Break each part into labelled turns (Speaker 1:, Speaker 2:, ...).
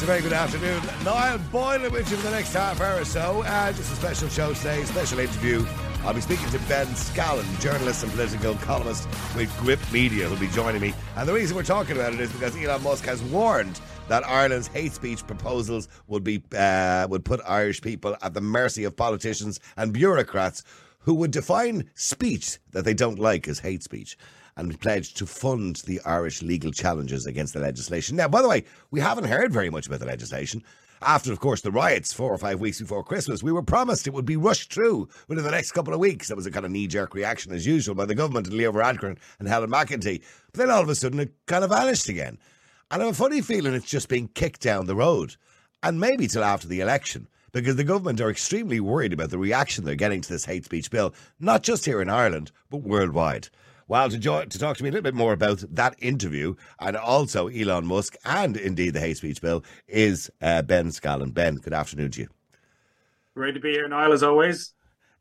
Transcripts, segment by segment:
Speaker 1: It's a very good afternoon. Niall Boylan with you for the next half hour or so. Uh, just a special show today, special interview. I'll be speaking to Ben Scallan, journalist and political columnist with Gript Media, who'll be joining me. And the reason we're talking about it is because Elon Musk has warned that Ireland's hate speech proposals would be uh, would put Irish people at the mercy of politicians and bureaucrats who would define speech that they don't like as hate speech and pledged to fund the Irish legal challenges against the legislation. Now, by the way, we haven't heard very much about the legislation. After, of course, the riots four or five weeks before Christmas, we were promised it would be rushed through within the next couple of weeks. That was a kind of knee jerk reaction, as usual, by the government and Leo Varadkar and Helen McEntee. But then all of a sudden it kind of vanished again. And I have a funny feeling it's just being kicked down the road. And maybe till after the election because the government are extremely worried about the reaction they're getting to this hate speech bill, not just here in Ireland, but worldwide. Well, to, jo- to talk to me a little bit more about that interview and also Elon Musk and indeed the hate speech bill is uh, Ben Scallan. Ben, good afternoon to you.
Speaker 2: Great to be here, Niall, as always.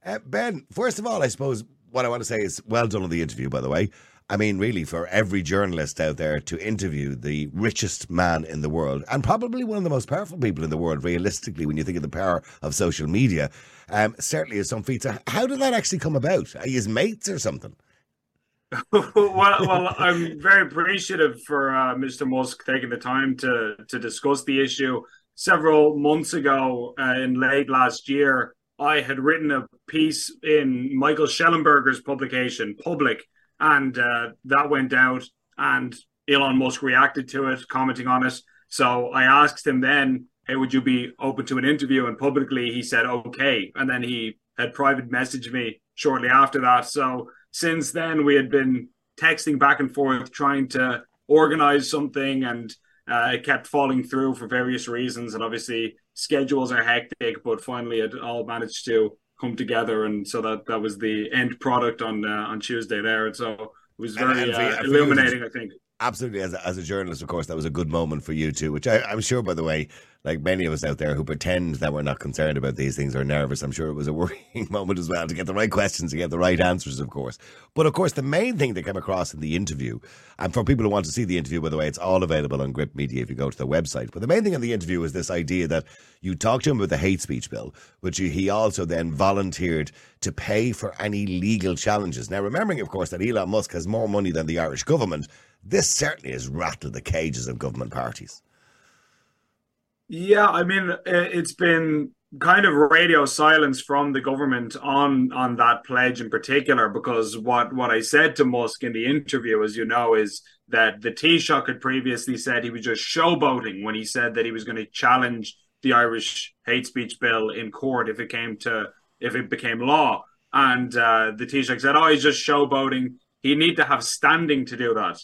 Speaker 1: Uh, ben, first of all, I suppose what I want to say is well done on the interview, by the way. I mean, really, for every journalist out there to interview the richest man in the world and probably one of the most powerful people in the world, realistically, when you think of the power of social media, um, certainly is some feat. So, how did that actually come about? Are you his mates or something?
Speaker 2: well, well, I'm very appreciative for uh, Mr. Musk taking the time to to discuss the issue. Several months ago, uh, in late last year, I had written a piece in Michael Shellenberger's publication, Public, and uh, that went out, and Elon Musk reacted to it, commenting on it. So I asked him then, "Hey, would you be open to an interview?" And publicly, he said, "Okay." And then he had private messaged me shortly after that. So since then, we had been texting back and forth, trying to organize something, and uh, it kept falling through for various reasons. And obviously, schedules are hectic, but finally, it all managed to come together, and so that that was the end product on uh, on Tuesday there. And so it was very and, and uh, illuminating, I think
Speaker 1: absolutely as a, as a journalist of course that was a good moment for you too which I, i'm sure by the way like many of us out there who pretend that we're not concerned about these things or nervous i'm sure it was a worrying moment as well to get the right questions to get the right answers of course. But of course the main thing that came across in the interview and for people who want to see the interview by the way it's all available on Gript Media if you go to the website. But the main thing in the interview is this idea that you talked to him about the hate speech bill which he also then volunteered to pay for any legal challenges. Now remembering of course that elon musk has more money than the irish government this certainly has rattled the cages of government parties.
Speaker 2: Yeah, I mean, it's been kind of radio silence from the government on on that pledge in particular because what what I said to Musk in the interview as you know is that the Taoiseach had previously said he was just showboating when he said that he was going to challenge the Irish hate speech bill in court if it came to if it became law. And uh, the Taoiseach said oh he's just showboating. He need to have standing to do that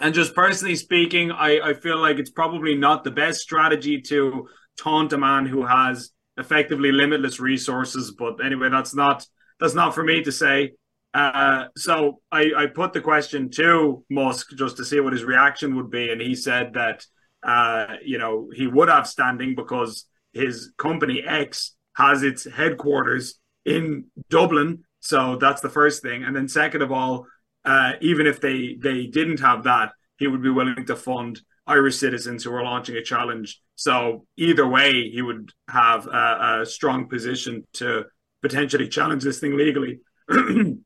Speaker 2: and just personally speaking, I, I feel like it's probably not the best strategy to taunt a man who has effectively limitless resources. But anyway, that's not that's not for me to say. Uh, so I, I put the question to Musk just to see what his reaction would be, and he said that uh, you know he would have standing because his company X has its headquarters in Dublin. So that's the first thing, and then second of all, uh, even if they they didn't have that, he would be willing to fund Irish citizens who are launching a challenge. So either way, he would have a, a strong position to potentially challenge this thing legally.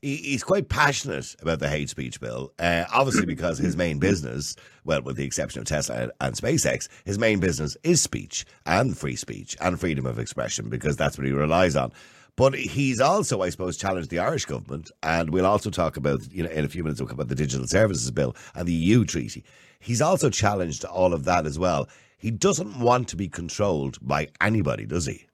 Speaker 1: he's quite passionate about the hate speech bill, uh, obviously because his main business, well, with the exception of Tesla and SpaceX, his main business is speech and free speech and freedom of expression because that's what he relies on. But he's also, I suppose, challenged the Irish government, and we'll also talk about, you know, in a few minutes, we'll talk about the Digital Services Bill and the EU treaty. He's also challenged all of that as well. He doesn't want to be controlled by anybody, does he?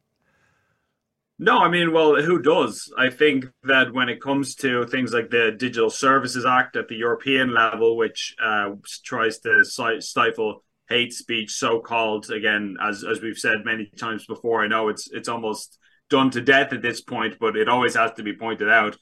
Speaker 2: No, I mean, well, who does? I think that when it comes to things like the Digital Services Act at the European level, which uh, tries to stifle hate speech, so called, again, as as we've said many times before, I know it's it's almost done to death at this point, but it always has to be pointed out.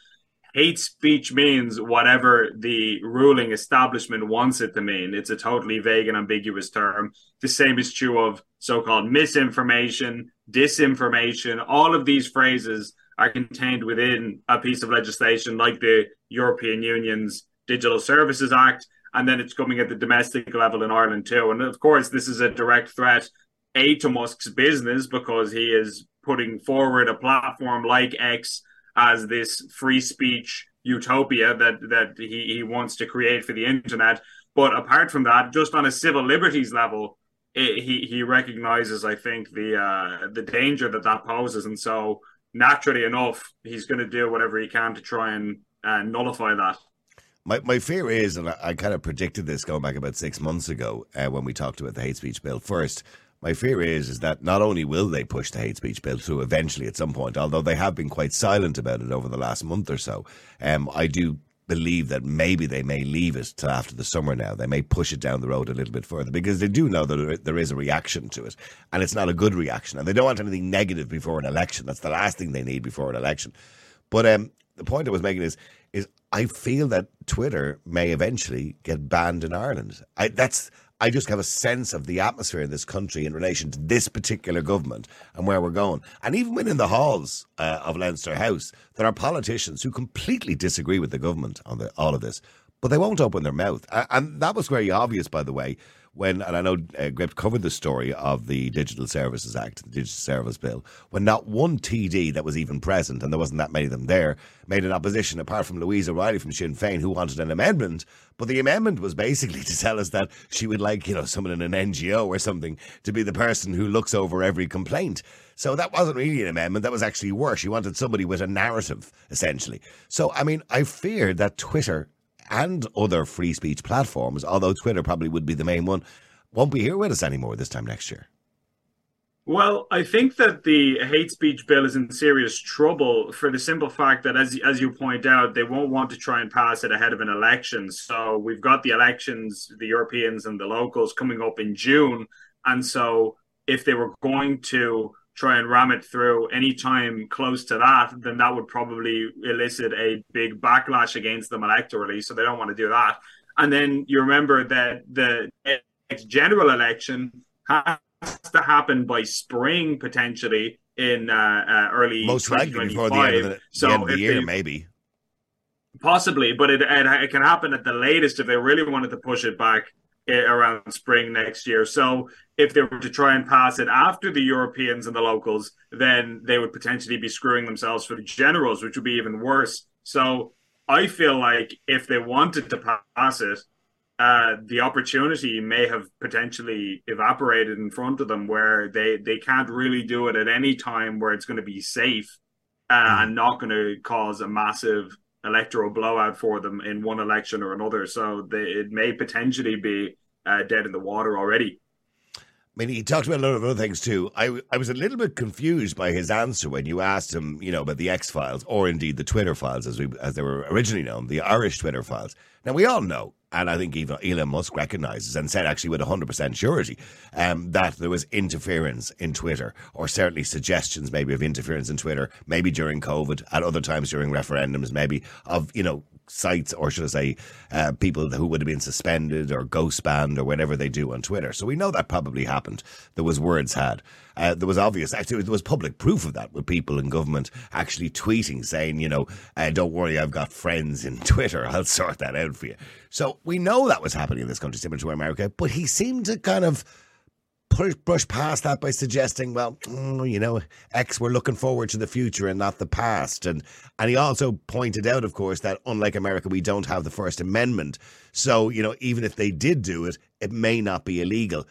Speaker 2: Hate speech means whatever the ruling establishment wants it to mean. It's a totally vague and ambiguous term. The same is true of so called misinformation, disinformation. All of these phrases are contained within a piece of legislation like the European Union's Digital Services Act. and then it's coming at the domestic level in Ireland too. And of course, this is a direct threat, a to Musk's business because he is putting forward a platform like X as this free speech utopia that that he, he wants to create for the internet. But apart from that, just on a civil liberties level, it, he he recognizes, I think, the uh, the danger that that poses, and so naturally enough, he's going to do whatever he can to try and uh, nullify that.
Speaker 1: My, my fear is, and I, I, kind of predicted this going back about six months ago uh, when we talked about the hate speech bill first. My fear is is that not only will they push the hate speech bill through eventually at some point, although they have been quite silent about it over the last month or so. Um, I do believe that maybe they may leave it till after the summer now. They may push it down the road a little bit further because they do know that there is a reaction to it and it's not a good reaction. And they don't want anything negative before an election. That's the last thing they need before an election. But um, the point I was making is, is I feel that Twitter may eventually get banned in Ireland. I, that's I just have a sense of the atmosphere in this country in relation to this particular government and where we're going. And even within the halls uh, of Leinster House, there are politicians who completely disagree with the government on the, all of this, but they won't open their mouth. And that was very obvious, by the way, when, and I know uh, Gript covered the story of the Digital Services Act, the Digital Service Bill, when not one TD that was even present, and there wasn't that many of them there, made an opposition, apart from Louise O'Reilly from Sinn Féin, who wanted an amendment. But the amendment was basically to tell us that she would like, you know, someone in an NGO or something to be the person who looks over every complaint. So that wasn't really an amendment. That was actually worse. She wanted somebody with a narrative, essentially. So, I mean, I fear that Twitter and other free speech platforms, although Twitter probably would be the main one, won't be here with us anymore this time next year.
Speaker 2: Well, I think that the hate speech bill is in serious trouble for the simple fact that, as as you point out, they won't want to try and pass it ahead of an election. So we've got the elections, the Europeans and the locals coming up in June, and so if they were going to try and ram it through any time close to that, then that would probably elicit a big backlash against them electorally. So they don't want to do that. And then you remember that the next general election has to happen by spring potentially in uh, uh, early
Speaker 1: most likely before the end of the, so the, end of the year, they, maybe.
Speaker 2: Possibly, but it, it, it can happen at the latest if they really wanted to push it back around spring next year. So if they were to try and pass it after the Europeans and the locals, then they would potentially be screwing themselves for the generals, which would be even worse. So I feel like if they wanted to pass it, uh, the opportunity may have potentially evaporated in front of them where they, they can't really do it at any time where it's going to be safe uh, mm. and not going to cause a massive electoral blowout for them in one election or another. So they, it may potentially be uh, dead in the water already.
Speaker 1: I mean, he talked about a lot of other things too. I, I was a little bit confused by his answer when you asked him, you know, about the X files or indeed the Twitter files as we as they were originally known, the Irish Twitter files. Now we all know and I think even Elon Musk recognizes and said actually with 100% surety um, that there was interference in Twitter, or certainly suggestions maybe of interference in Twitter, maybe during COVID, at other times during referendums, maybe of, you know, sites, or should I say, uh, people who would have been suspended or ghost banned or whatever they do on Twitter. So we know that probably happened. There was words had. Uh, there was obvious, actually, there was public proof of that with people in government actually tweeting saying, you know, uh, don't worry, I've got friends in Twitter. I'll sort that out for you. So we know that was happening in this country, similar to America, but he seemed to kind of push, brush past that by suggesting, well, mm, you know, X, we're looking forward to the future and not the past. And and he also pointed out, of course, that unlike America, we don't have the First Amendment. So, you know, even if they did do it, it may not be illegal.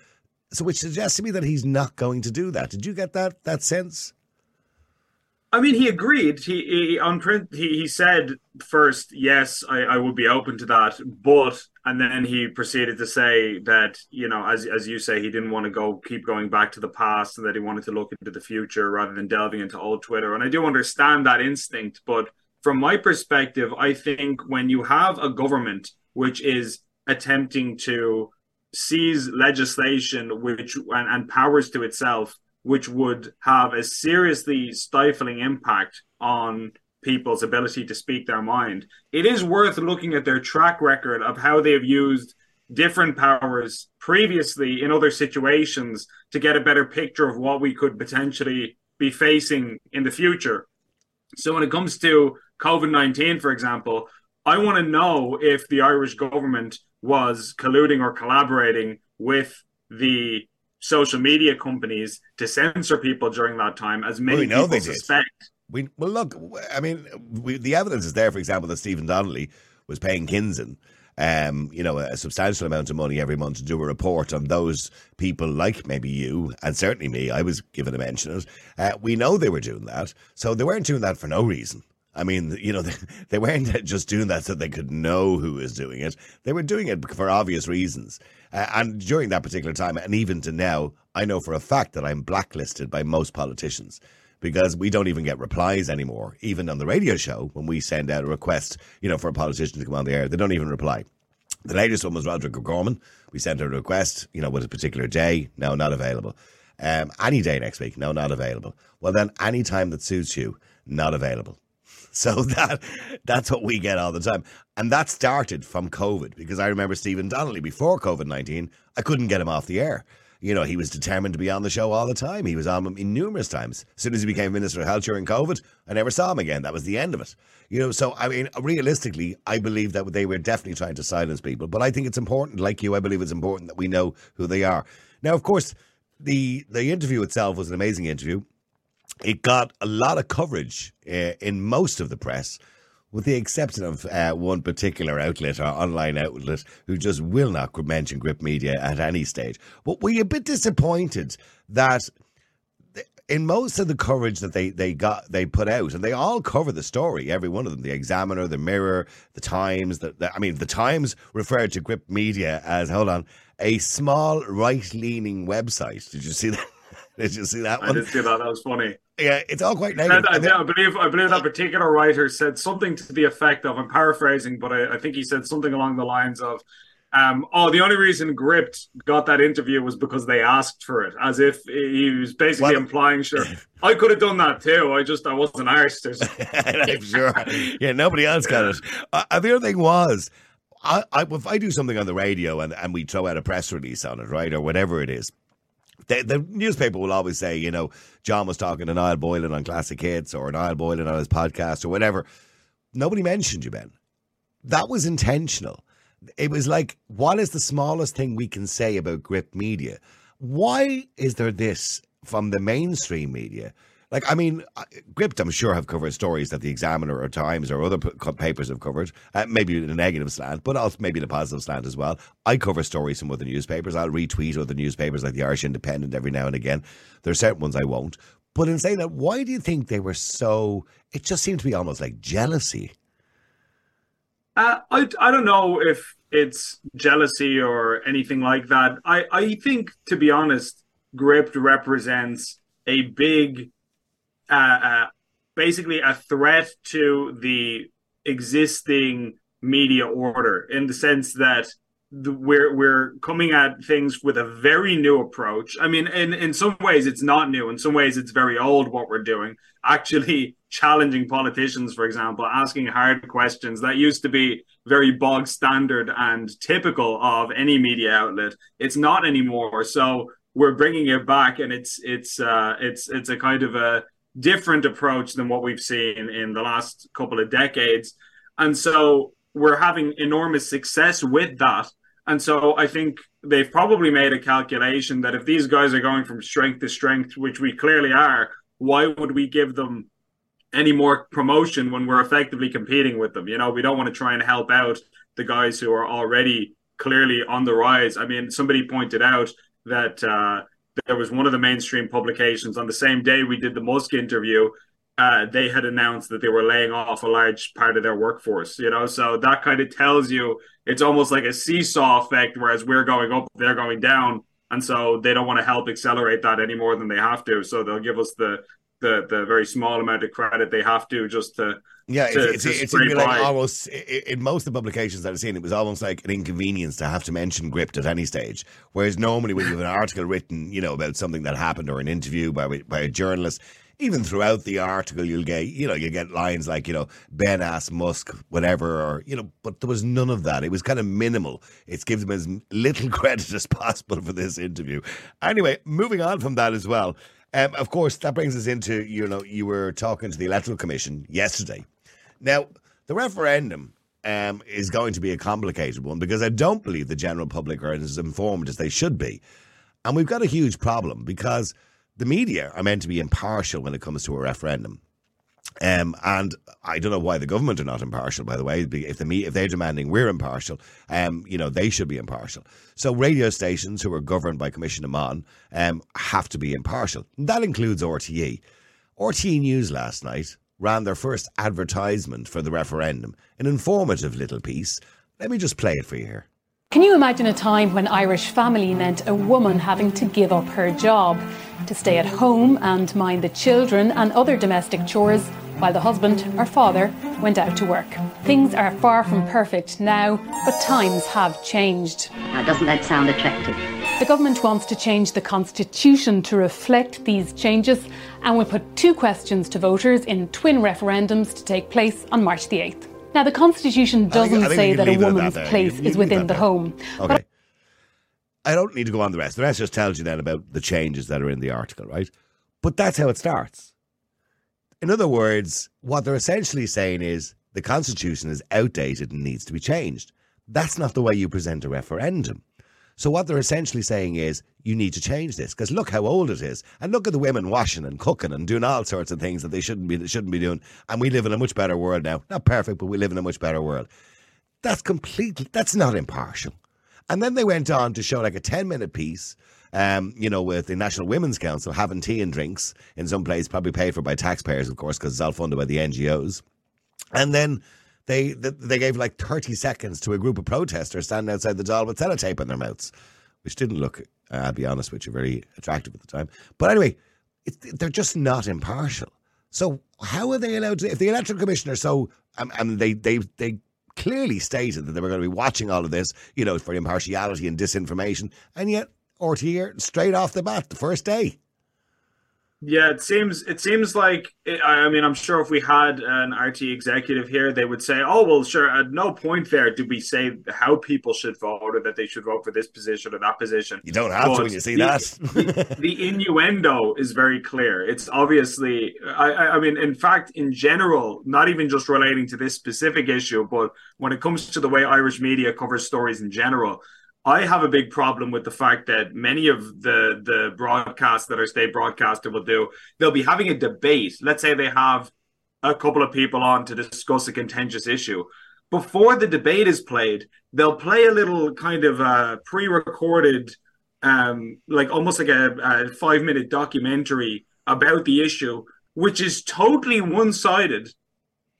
Speaker 1: So, which suggests to me that he's not going to do that. Did you get that that sense?
Speaker 2: I mean, he agreed. He, he on print. He, he said first, yes, I, I would be open to that, but and then he proceeded to say that you know, as as you say, he didn't want to go keep going back to the past, and that he wanted to look into the future rather than delving into old Twitter. And I do understand that instinct, but from my perspective, I think when you have a government which is attempting to seize legislation which and, and powers to itself which would have a seriously stifling impact on people's ability to speak their mind. It is worth looking at their track record of how they have used different powers previously in other situations to get a better picture of what we could potentially be facing in the future. So when it comes to COVID 19, for example, I want to know if the Irish government was colluding or collaborating with the social media companies to censor people during that time, as many well, we people suspect.
Speaker 1: We well, look. I mean, we, the evidence is there. For example, that Stephen Donnelly was paying Kinzen, um, you know, a substantial amount of money every month to do a report on those people, like maybe you and certainly me. I was given a mention of it. Uh, we know they were doing that, so they weren't doing that for no reason. I mean, you know, they, they weren't just doing that so they could know who was doing it. They were doing it for obvious reasons. Uh, and during that particular time, and even to now, I know for a fact that I'm blacklisted by most politicians because we don't even get replies anymore. Even on the radio show, when we send out a request, you know, for a politician to come on the air, they don't even reply. The latest one was Roderick O'Gorman. We sent her a request, you know, with a particular day. No, not available. Um, any day next week. No, not available. Well, then, any time that suits you, not available. So that that's what we get all the time. And that started from COVID because I remember Stephen Donnelly before COVID 19, I couldn't get him off the air. You know, he was determined to be on the show all the time. He was on me numerous times. As soon as he became Minister of Health during COVID, I never saw him again. That was the end of it. You know, so I mean, realistically, I believe that they were definitely trying to silence people. But I think it's important, like you, I believe it's important that we know who they are. Now, of course, the the interview itself was an amazing interview. It got a lot of coverage uh, in most of the press, with the exception of uh, one particular outlet or online outlet who just will not mention Gript Media at any stage. But were you a bit disappointed that? in most of the coverage that they, they got they put out, and they all cover the story, every one of them, the Examiner, the Mirror, the Times. The, the I mean, the Times referred to Gript Media as hold on a small right leaning website. Did you see that? Did you see that one?
Speaker 2: I did see that. That was funny.
Speaker 1: Yeah, it's all quite negative.
Speaker 2: I, I, believe I believe that particular writer said something to the effect of I'm paraphrasing, but I, I think he said something along the lines of, um, "Oh, the only reason Gript got that interview was because they asked for it," as if he was basically well, implying, "Sure, I could have done that too. I just I wasn't arsed."
Speaker 1: I'm sure. Yeah, nobody else got it. Uh, the other thing was. I, I, if I do something on the radio and, and we throw out a press release on it, right, or whatever it is, the, the, newspaper will always say, you know, John was talking to Niall Boylan on Classic Hits or Niall Boylan on his podcast or whatever. Nobody mentioned you, Ben. That was intentional. It was like, what is the smallest thing we can say about Gript Media? Why is there this from the mainstream media like, I mean, Gript, I'm sure, have covered stories that the Examiner or Times or other papers have covered, uh, maybe in a negative slant, but also maybe in a positive slant as well. I cover stories from other newspapers. I'll retweet other newspapers like the Irish Independent every now and again. There are certain ones I won't. But in saying that, why do you think they were so? It just seemed to be almost like jealousy.
Speaker 2: Uh, I I don't know if it's jealousy or anything like that. I I think, to be honest, Gript represents a big uh, uh, basically a threat to the existing media order in the sense that the, we're we're coming at things with a very new approach. I mean, in in some ways it's not new. In some ways it's very old. What we're doing, actually challenging politicians, for example, asking hard questions that used to be very bog standard and typical of any media outlet. It's not anymore. So we're bringing it back, and it's it's uh, it's it's a kind of a different approach than what we've seen in the last couple of decades. And so we're having enormous success with that. And so I think they've probably made a calculation that if these guys are going from strength to strength, which we clearly are, why would we give them any more promotion when we're effectively competing with them? You know, we don't want to try and help out the guys who are already clearly on the rise. I mean, somebody pointed out that uh, there was one of the mainstream publications on the same day we did the Musk interview. Uh, they had announced that they were laying off a large part of their workforce. You know, so that kind of tells you it's almost like a seesaw effect. Whereas we're going up, they're going down, and so they don't want to help accelerate that any more than they have to. So they'll give us the the the very small amount of credit they have to just to
Speaker 1: yeah to, it's, it's, it's like almost in most of the publications that I've seen it was almost like an inconvenience to have to mention Gript at any stage. Whereas normally when you have an article written you know about something that happened or an interview by by a journalist even throughout the article you'll get you know you get lines like you know Ben asked Musk whatever or you know but there was none of that. It was kind of minimal. It gives them as little credit as possible for this interview. Anyway moving on from that as well um, of course, that brings us into you know you were talking to the electoral commission yesterday. Now, the referendum um, is going to be a complicated one because I don't believe the general public are as informed as they should be. And we've got a huge problem because the media are meant to be impartial when it comes to a referendum. Um, and I don't know why the government are not impartial. By the way, if the if they're demanding we're impartial, um, you know they should be impartial. So radio stations who are governed by Coimisiún na Meán um, have to be impartial. That includes RTE. RTE News last night ran their first advertisement for the referendum, an informative little piece. Let me just play it for you here.
Speaker 3: Can you imagine a time when Irish family meant a woman having to give up her job to stay at home and mind the children and other domestic chores while the husband or father went out to work? Things are far from perfect now, but times have changed.
Speaker 4: Now, doesn't that sound attractive?
Speaker 3: The government wants to change the constitution to reflect these changes and will put two questions to voters in twin referendums to take place on March the 8th. Now, the Constitution doesn't think, say that a woman's that place you, you is within the home.
Speaker 1: Okay. I don't need to go on the rest. The rest just tells you then about the changes that are in the article, right? But that's how it starts. In other words, what they're essentially saying is the Constitution is outdated and needs to be changed. That's not the way you present a referendum. So what they're essentially saying is you need to change this because look how old it is, and look at the women washing and cooking and doing all sorts of things that they shouldn't be shouldn't be doing. And we live in a much better world now. Not perfect, but we live in a much better world. That's completely. That's not impartial. And then they went on to show like a ten minute piece. Um, you know, with the National Women's Council having tea and drinks in some place, probably paid for by taxpayers, of course, because it's all funded by the NGOs. And then they they gave like 30 seconds to a group of protesters standing outside the Dáil with sellotape in their mouths, which didn't look, uh, I'll be honest with you, very attractive at the time. But anyway, they're just not impartial. So how are they allowed to? If the electoral commissioner so, um, and they they they clearly stated that they were going to be watching all of this, you know, for impartiality and disinformation, and yet RTE straight off the bat, the first day.
Speaker 2: Yeah, it seems it seems like it, I mean I'm sure if we had an RT executive here, they would say, "Oh well, sure." At no point there did we say how people should vote or that they should vote for this position or that position.
Speaker 1: You don't have but to when you see the, that.
Speaker 2: the, the, innuendo is very clear. It's obviously, I, I mean, in fact, in general, not even just relating to this specific issue, but when it comes to the way Irish media covers stories in general, I have a big problem with the fact that many of the the broadcasts that our state broadcaster will do, they'll be having a debate. Let's say they have a couple of people on to discuss a contentious issue. Before the debate is played, they'll play a little kind of uh, pre-recorded, um, like almost like a, a five-minute documentary about the issue, which is totally one-sided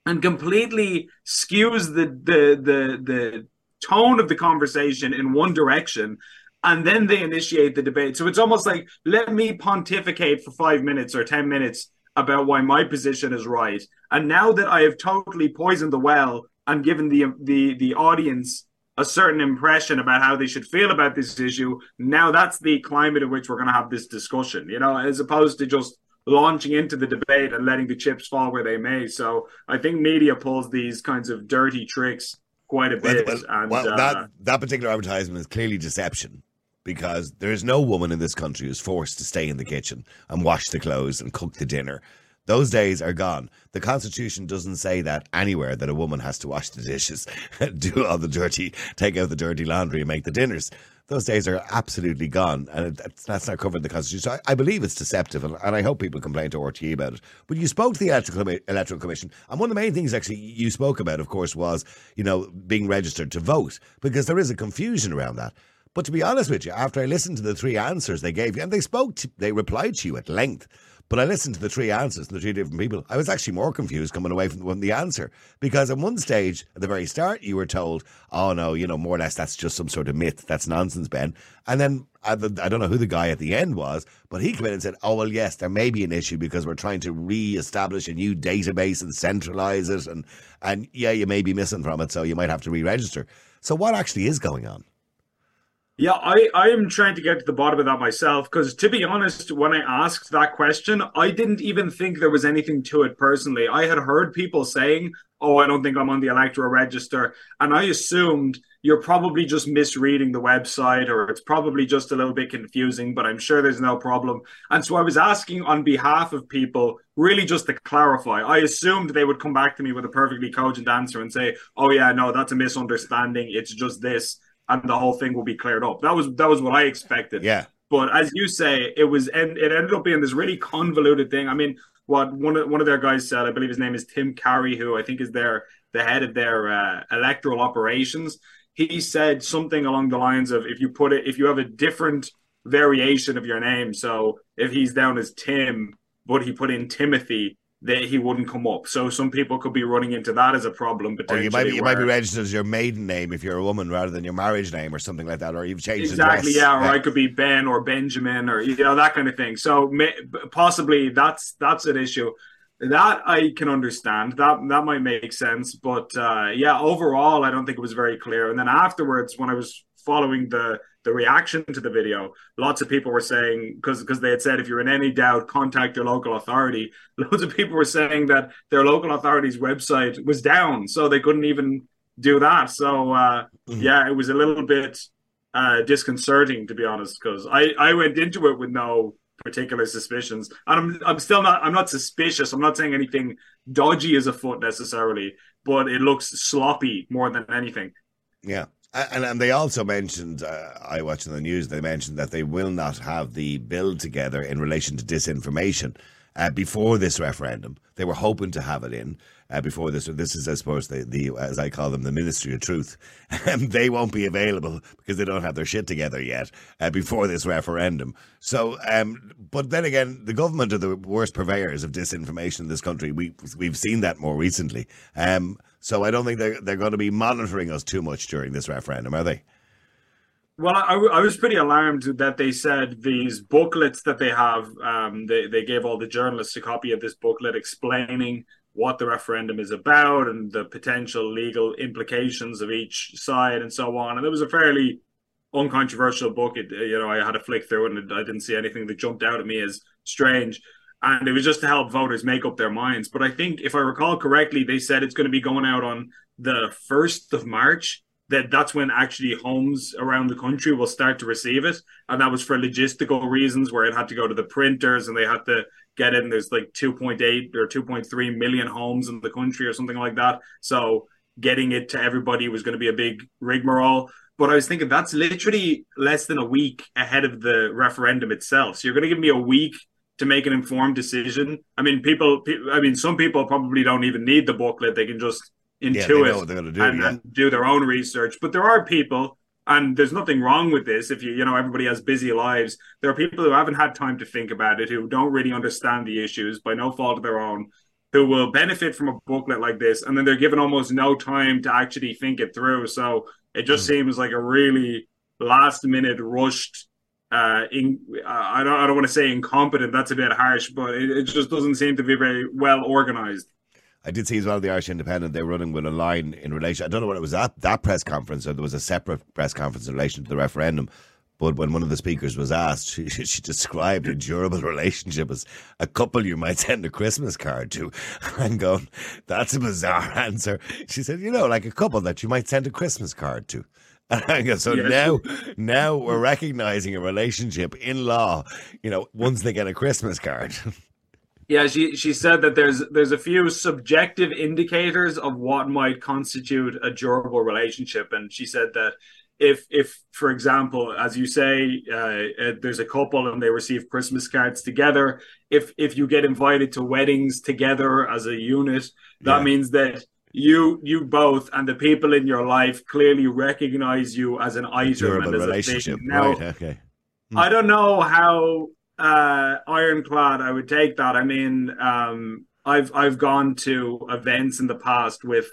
Speaker 2: and completely skews the the the the tone of the conversation in one direction and then they initiate the debate. So it's almost like let me pontificate for five minutes or 10 minutes about why my position is right. And now that I have totally poisoned the well and given the the the audience a certain impression about how they should feel about this issue, now that's the climate in which we're going to have this discussion, you know, as opposed to just launching into the debate and letting the chips fall where they may. So I think media pulls these kinds of dirty tricks quite a bit. Well,
Speaker 1: well,
Speaker 2: and,
Speaker 1: well
Speaker 2: uh,
Speaker 1: that that particular advertisement is clearly deception because there is no woman in this country who's forced to stay in the kitchen and wash the clothes and cook the dinner. Those days are gone. The Constitution doesn't say that anywhere that a woman has to wash the dishes, do all the dirty, take out the dirty laundry, and make the dinners those days are absolutely gone, and that's not covered in the Constitution. So I, I believe it's deceptive, and, and, I hope people complain to RTE about it. But you spoke to the Electoral, Electoral Commission, and one of the main things actually you spoke about, of course, was you know being registered to vote because there is a confusion around that. But to be honest with you, after I listened to the three answers they gave you, and they spoke, to, they replied to you at length. But I listened to the three answers from the three different people. I was actually more confused coming away from the, from the answer because at one stage, at the very start, you were told, "Oh no, you know, more or less that's just some sort of myth. That's nonsense, Ben." And then I, I don't know who the guy at the end was, but he came in and said, "Oh well, yes, there may be an issue because we're trying to re-establish a new database and centralize it, and and yeah, you may be missing from it, so you might have to re-register." So what actually is going on?
Speaker 2: Yeah, I, I am trying to get to the bottom of that myself because, to be honest, when I asked that question, I didn't even think there was anything to it personally. I had heard people saying, Oh, I don't think I'm on the electoral register. And I assumed you're probably just misreading the website or it's probably just a little bit confusing, but I'm sure there's no problem. And so I was asking on behalf of people, really just to clarify. I assumed they would come back to me with a perfectly cogent answer and say, Oh, yeah, no, that's a misunderstanding. It's just this and the whole thing will be cleared up. That was that was what I expected.
Speaker 1: Yeah.
Speaker 2: But as you say, it was and it ended up being this really convoluted thing. I mean, what one of one of their guys said, I believe his name is Tim Carey, who I think is their the head of their uh, electoral operations. He said something along the lines of if you put it if you have a different variation of your name, so if he's down as Tim, but he put in Timothy, that he wouldn't come up. So some people could be running into that as a problem. Potentially,
Speaker 1: or you might be, you
Speaker 2: where,
Speaker 1: might be registered as your maiden name if you're a woman rather than your marriage name or something like that, or you've changed
Speaker 2: exactly. Yeah, or
Speaker 1: yeah.
Speaker 2: I could be Ben or Benjamin or you know that kind of thing. So may, possibly that's that's an issue. That I can understand. That that might make sense. But uh, yeah, overall, I don't think it was very clear. And then afterwards, when I was following the the reaction to the video, lots of people were saying because because they had said if you're in any doubt, contact your local authority. Loads of people were saying that their local authority's website was down, so they couldn't even do that. So uh, mm-hmm. yeah, it was a little bit uh, disconcerting to be honest, because I I went into it with no particular suspicions, and I'm I'm still not I'm not suspicious. I'm not saying anything dodgy is afoot necessarily, but it looks sloppy more than anything.
Speaker 1: Yeah. And, and they also mentioned, uh, I watched in the news, they mentioned that they will not have the bill together in relation to disinformation uh, before this referendum. They were hoping to have it in uh, before this. This is, I suppose, the, the as I call them, the Ministry of Truth. And they won't be available because they don't have their shit together yet uh, before this referendum. So, um, but then again, the government are the worst purveyors of disinformation in this country. We we've seen that more recently. Um, so I don't think they're they're going to be monitoring us too much during this referendum, are they?
Speaker 2: Well, I, I was pretty alarmed that they said these booklets that they have, um, they, they gave all the journalists a copy of this booklet explaining what the referendum is about and the potential legal implications of each side and so on. And it was a fairly uncontroversial book. It, you know, I had a flick through it and I didn't see anything that jumped out at me as strange and it was just to help voters make up their minds. But I think, if I recall correctly, they said it's going to be going out on the first of March. That that's when actually homes around the country will start to receive it, and that was for logistical reasons, where it had to go to the printers and they had to get in. There's like 2.8 or 2.3 million homes in the country, or something like that. So getting it to everybody was going to be a big rigmarole. But I was thinking that's literally less than a week ahead of the referendum itself. So you're going to give me a week to make an informed decision. I mean, people, I mean, some people probably don't even need the booklet; they can just intuit
Speaker 1: yeah, do,
Speaker 2: and,
Speaker 1: yeah.
Speaker 2: and, do their own research. But there are people, and there's nothing wrong with this. If you, you know, everybody has busy lives. There are people who haven't had time to think about it, who don't really understand the issues by no fault of their own, who will benefit from a booklet like this, and then they're given almost no time to actually think it through. So it just mm. seems like a really last minute rushed uh, in, uh, I don't, I don't want to say incompetent. That's a bit harsh, but it, it, just doesn't seem to be very well organized.
Speaker 1: I did see as well the Irish Independent. They were running with a line in relation. I don't know what it was at that press conference or there was a separate press conference in relation to the referendum. But when one of the speakers was asked, she, she described a durable relationship as a couple you might send a Christmas card to. I'm going, that's a bizarre answer. She said, you know, like a couple that you might send a Christmas card to. so yes. now, now we're recognizing a relationship in law. You know, once they get a Christmas card.
Speaker 2: Yeah, she she said that there's there's a few subjective indicators of what might constitute a durable relationship, and she said that if if for example, as you say, uh, uh, there's a couple and they receive Christmas cards together. If if you get invited to weddings together as a unit, that yeah. means that you you both and the people in your life clearly recognize you as an item and as
Speaker 1: relationship.
Speaker 2: a thing. Now,
Speaker 1: right, okay.
Speaker 2: Hmm. I don't know how uh, ironclad I would take that. I mean, um, I've I've gone to events in the past with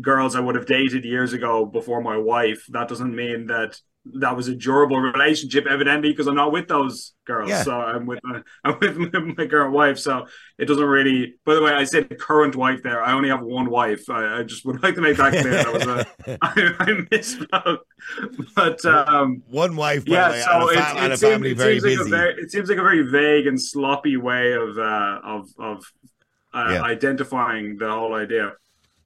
Speaker 2: girls I would have dated years ago before my wife. That doesn't mean that that was a durable relationship, evidently, because I'm not with those girls. Yeah. So I'm with my, I'm with my current wife. So it doesn't really. By the way, I said current wife there. I only have one wife. I, I just would like to make that clear. that was a, I, I misspoke. But um,
Speaker 1: one wife, yeah. Way, so a, it, a seems, very busy.
Speaker 2: Like very, it seems like a very vague and sloppy way of uh, of of uh, yeah. identifying the whole idea.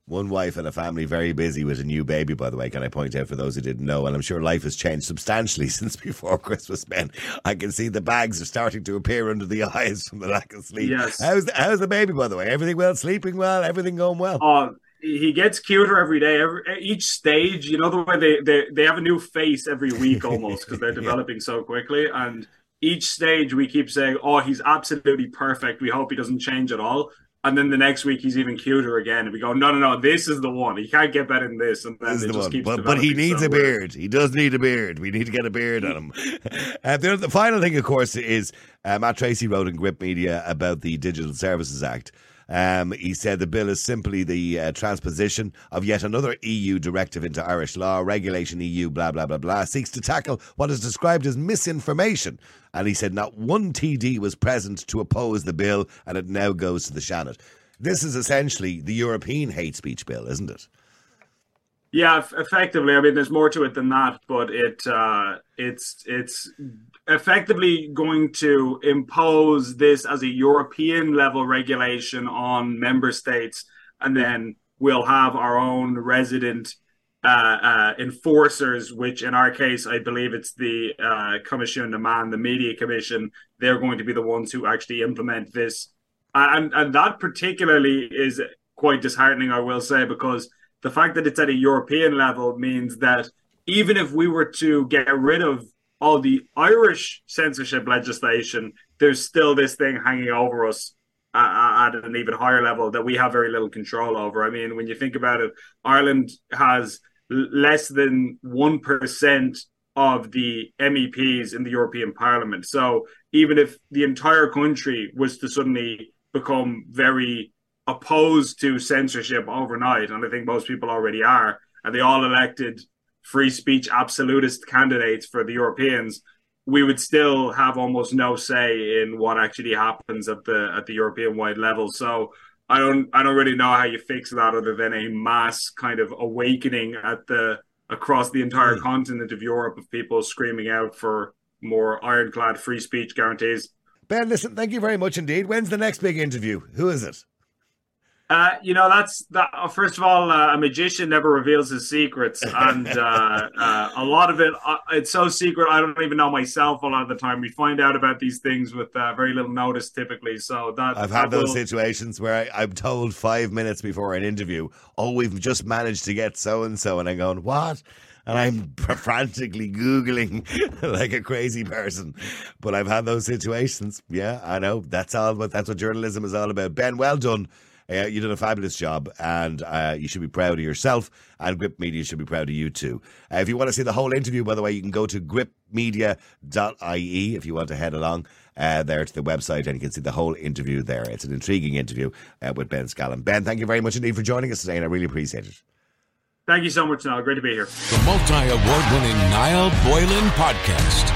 Speaker 1: One wife and a family very busy with a new baby, by the way, can I point out for those who didn't know? And I'm sure life has changed substantially since before Christmas, man. I can see the bags are starting to appear under the eyes from the lack of sleep. Yes. How's the, how's the baby, by the way? Everything well? Sleeping well? Everything going well?
Speaker 2: Uh, he gets cuter every day. Every, each stage, you know, the way they, they, they have a new face every week almost because they're developing yeah. so quickly. And each stage we keep saying, oh, he's absolutely perfect. We hope he doesn't change at all and then the next week he's even cuter again. And we go, no, no, no, this is the one. He can't get better than this. And then this it the just one. keeps
Speaker 1: but, but he needs so a beard. He does need a beard. We need to get a beard on him. uh, the, the, final thing, of course, is uh, Matt Treacy wrote in Gript Media about the Digital Services Act. Um, he said the bill is simply the uh, transposition of yet another EU directive into Irish law. Regulation EU, blah, blah, blah, blah, seeks to tackle what is described as misinformation. And he said not one TD was present to oppose the bill, and it now goes to the Seanad. This is essentially the European hate speech bill, isn't it?
Speaker 2: Yeah, effectively. I mean, there's more to it than that, but it uh, it's it's effectively going to impose this as a European level regulation on member states, and then we'll have our own resident uh, uh, enforcers, which in our case, I believe it's the uh, Coimisiún na Meán, the Media Commission. They're going to be the ones who actually implement this, and and that particularly is quite disheartening, I will say, because the fact that it's at a European level means that even if we were to get rid of all the Irish censorship legislation, there's still this thing hanging over us at, at an even higher level that we have very little control over. I mean, when you think about it, Ireland has less than 1% of the MEPs in the European Parliament. So even if the entire country was to suddenly become very opposed to censorship overnight, and I think most people already are, and they all elected free speech absolutist candidates for the Europeans, we would still have almost no say in what actually happens at the at the European wide level. So I don't I don't really know how you fix that other than a mass kind of awakening at the across the entire mm. continent of Europe of people screaming out for more ironclad free speech guarantees.
Speaker 1: Ben, listen, thank you very much indeed. When's the next big interview? Who is it?
Speaker 2: Uh, you know, that's that. Uh, first of all, uh, a magician never reveals his secrets, and uh, uh a lot of it uh, it's so secret. I don't even know myself a lot of the time. We find out about these things with very little notice, typically. So that
Speaker 1: I've had those will... situations where I, am told five minutes before an interview, "Oh, we've just managed to get so and so," and I'm going, "What?" and I'm frantically Googling like a crazy person. But I've had those situations. Yeah, I know. That's all but that's what journalism is all about. Ben, well done. Uh, you did a fabulous job, and uh, you should be proud of yourself. And Gript Media should be proud of you too. Uh, if you want to see the whole interview, by the way, you can go to gripmedia.ie if you want to head along uh, there to the website, and you can see the whole interview there. It's an intriguing interview uh, with Ben Scallan. Ben, thank you very much indeed for joining us today, and I really appreciate it.
Speaker 2: Thank you so much, Niall. Great to be here.
Speaker 4: The multi award winning Niall Boylan podcast.